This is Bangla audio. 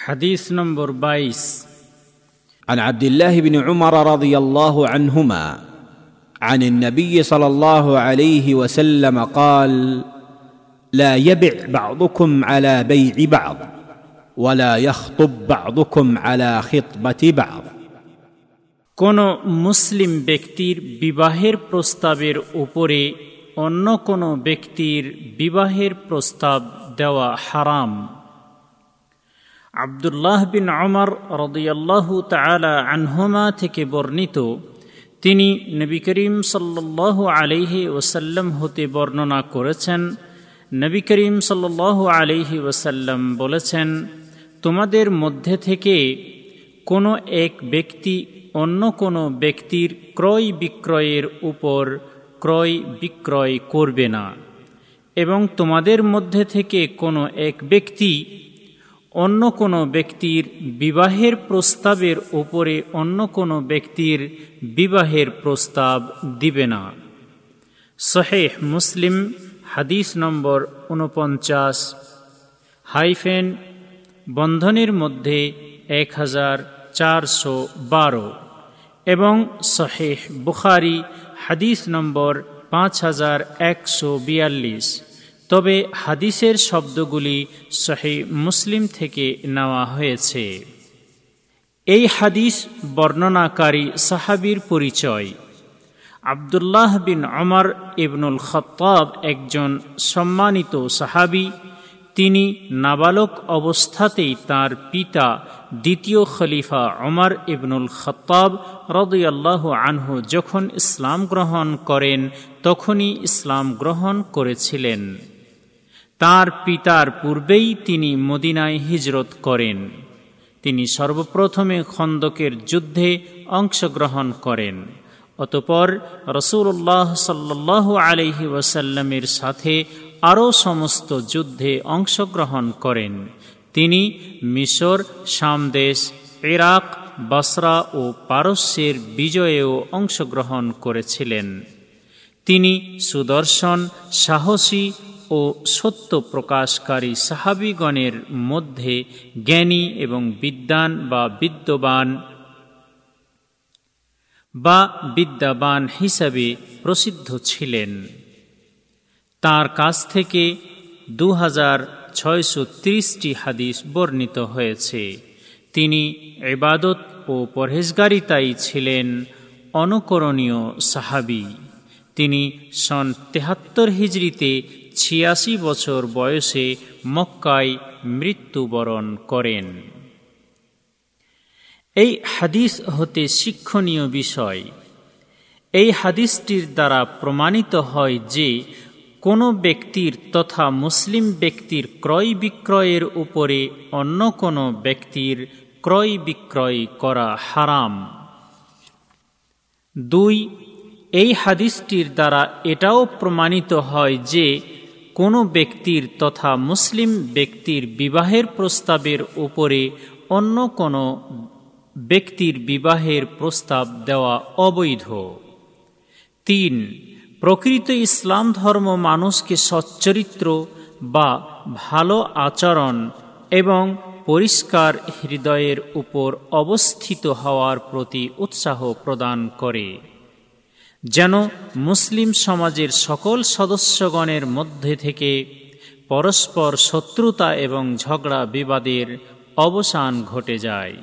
حديث نمبر بايس عن عبد الله بن عمر رضي الله عنهما عن النبي صلى الله عليه وسلم قال لا يبع بعضكم على بيع بعض ولا يخطب بعضكم على خطبه بعض কোন মুসলিম ব্যক্তির বিবাহের প্রস্তাবের উপরে অন্য কোনো ব্যক্তির বিবাহের প্রস্তাব দেওয়া হারাম আবদুল্লাহ বিন অমর রদিয়াল্লাহু তালা আনহুমা থেকে বর্ণিত, তিনি নবী করিম সাল্লাহ আলিহি ওসাল্লাম হতে বর্ণনা করেছেন। নবী করিম সাল্লাহ আলিহি ওসাল্লাম বলেছেন, তোমাদের মধ্যে থেকে কোনো এক ব্যক্তি অন্য কোনো ব্যক্তির ক্রয় বিক্রয়ের উপর ক্রয় বিক্রয় করবে না এবং তোমাদের মধ্যে থেকে কোনো এক ব্যক্তি অন্য কোনো ব্যক্তির বিবাহের প্রস্তাবের উপরে অন্য কোনো ব্যক্তির বিবাহের প্রস্তাব দিবে না। শহেহ মুসলিম, হাদিস নম্বর উনপঞ্চাশ হাইফেন, বন্ধনের মধ্যে এক হাজার চারশো বারো এবং শহেহ বুখারি, হাদিস নম্বর পাঁচ হাজার একশো বিয়াল্লিশ। তবে হাদিসের শব্দগুলি শহী মুসলিম থেকে নেওয়া হয়েছে। এই হাদিস বর্ণনাকারী সাহাবির পরিচয়। আবদুল্লাহ বিন অমর ইবনুল খত্তাব একজন সম্মানিত সাহাবি। তিনি নাবালক অবস্থাতেই তার পিতা দ্বিতীয় খলিফা অমর ইবনুল খত্তাব রদুয়াল্লাহ আনহু যখন ইসলাম গ্রহণ করেন, তখনই ইসলাম গ্রহণ করেছিলেন। তার পিতার পূর্বেই তিনি মদিনায় হিজরত করেন। তিনি সর্বপ্রথমে খন্দকের যুদ্ধে অংশগ্রহণ করেন। অতপর রসুল্লাহ সাল্লাহ আলহি ওয়াসাল্লামের সাথে আরও সমস্ত যুদ্ধে অংশগ্রহণ করেন। তিনি মিশর সামদেশ ইরাক, বসরা ও পারস্যের বিজয়েও অংশগ্রহণ করেছিলেন। তিনি সুদর্শন, সাহসী ও সত্য প্রকাশকারী সাহাবিগণের মধ্যে জ্ঞানী এবং বিদ্যান বা বিদ্যবান বা বিদ্যাবান হিসাবে প্রসিদ্ধ ছিলেন। তার কাছ থেকে দু হাজার ছয়শো ত্রিশটি হাদিস বর্ণিত হয়েছে। তিনি এবাদত ও পরহেজগারিতাই ছিলেন অনুকরণীয় সাহাবি। তিনি সন তেহাত্তর হিজড়িতে ছিয়াশি বছর বয়সে মক্কায় মৃত্যুবরণ করেন। এই হাদিস হতে শিক্ষণীয় বিষয়। এই হাদিসটির দ্বারা প্রমাণিত হয় যে কোনো ব্যক্তির তথা মুসলিম ব্যক্তির ক্রয় বিক্রয়ের উপরে অন্য কোনো ব্যক্তির ক্রয় বিক্রয় করা হারাম। দুই, এই হাদিসটির দ্বারা এটাও প্রমাণিত হয় যে কোনো ব্যক্তির তথা মুসলিম ব্যক্তির বিবাহের প্রস্তাবের উপরে অন্য কোনো ব্যক্তির বিবাহের প্রস্তাব দেওয়া অবৈধ। তিন, প্রকৃত ইসলাম ধর্ম মানুষকে সচ্চরিত্র বা ভালো আচরণ এবং পরিষ্কার হৃদয়ের উপর অবস্থিত হওয়ার প্রতি উৎসাহ প্রদান করে। যেন মুসলিম সমাজের সকল সদস্যগণের মধ্যে থেকে পরস্পর শত্রুতা এবং ঝগড়া বিবাদের অবসান ঘটে যায়।